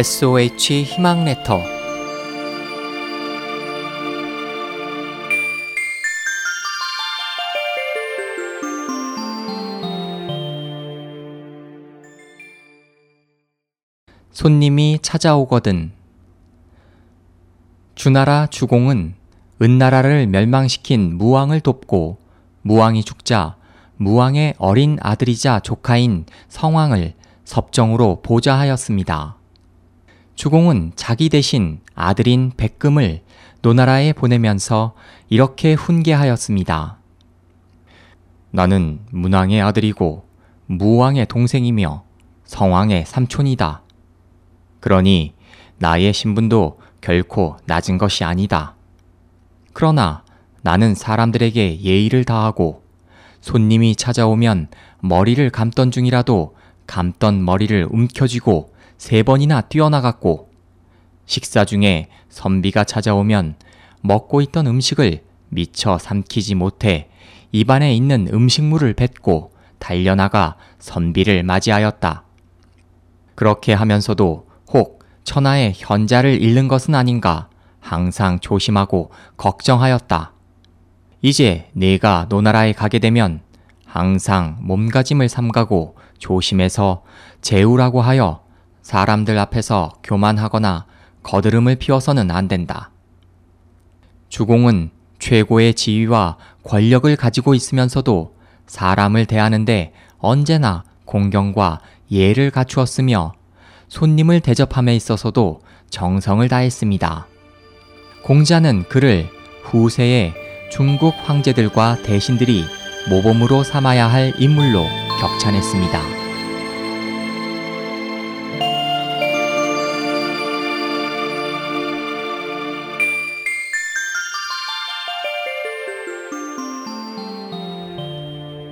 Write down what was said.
SOH 희망 레터 손님이 찾아오거든 주나라 주공은 은나라를 멸망시킨 무왕을 돕고 무왕이 죽자 무왕의 어린 아들이자 조카인 성왕을 섭정으로 보좌하였습니다. 주공은 자기 대신 아들인 백금을 노나라에 보내면서 이렇게 훈계하였습니다. 나는 문왕의 아들이고 무왕의 동생이며 성왕의 삼촌이다. 그러니 나의 신분도 결코 낮은 것이 아니다. 그러나 나는 사람들에게 예의를 다하고 손님이 찾아오면 머리를 감던 중이라도 감던 머리를 움켜쥐고 세 번이나 뛰어나갔고 식사 중에 선비가 찾아오면 먹고 있던 음식을 미처 삼키지 못해 입안에 있는 음식물을 뱉고 달려나가 선비를 맞이하였다. 그렇게 하면서도 혹 천하의 현자를 잃는 것은 아닌가 항상 조심하고 걱정하였다. 이제 내가 노나라에 가게 되면 항상 몸가짐을 삼가고 조심해서 제우라고 하여 사람들 앞에서 교만하거나 거드름을 피워서는 안 된다. 주공은 최고의 지위와 권력을 가지고 있으면서도 사람을 대하는데 언제나 공경과 예를 갖추었으며 손님을 대접함에 있어서도 정성을 다했습니다. 공자는 그를 후세의 중국 황제들과 대신들이 모범으로 삼아야 할 인물로 격찬했습니다.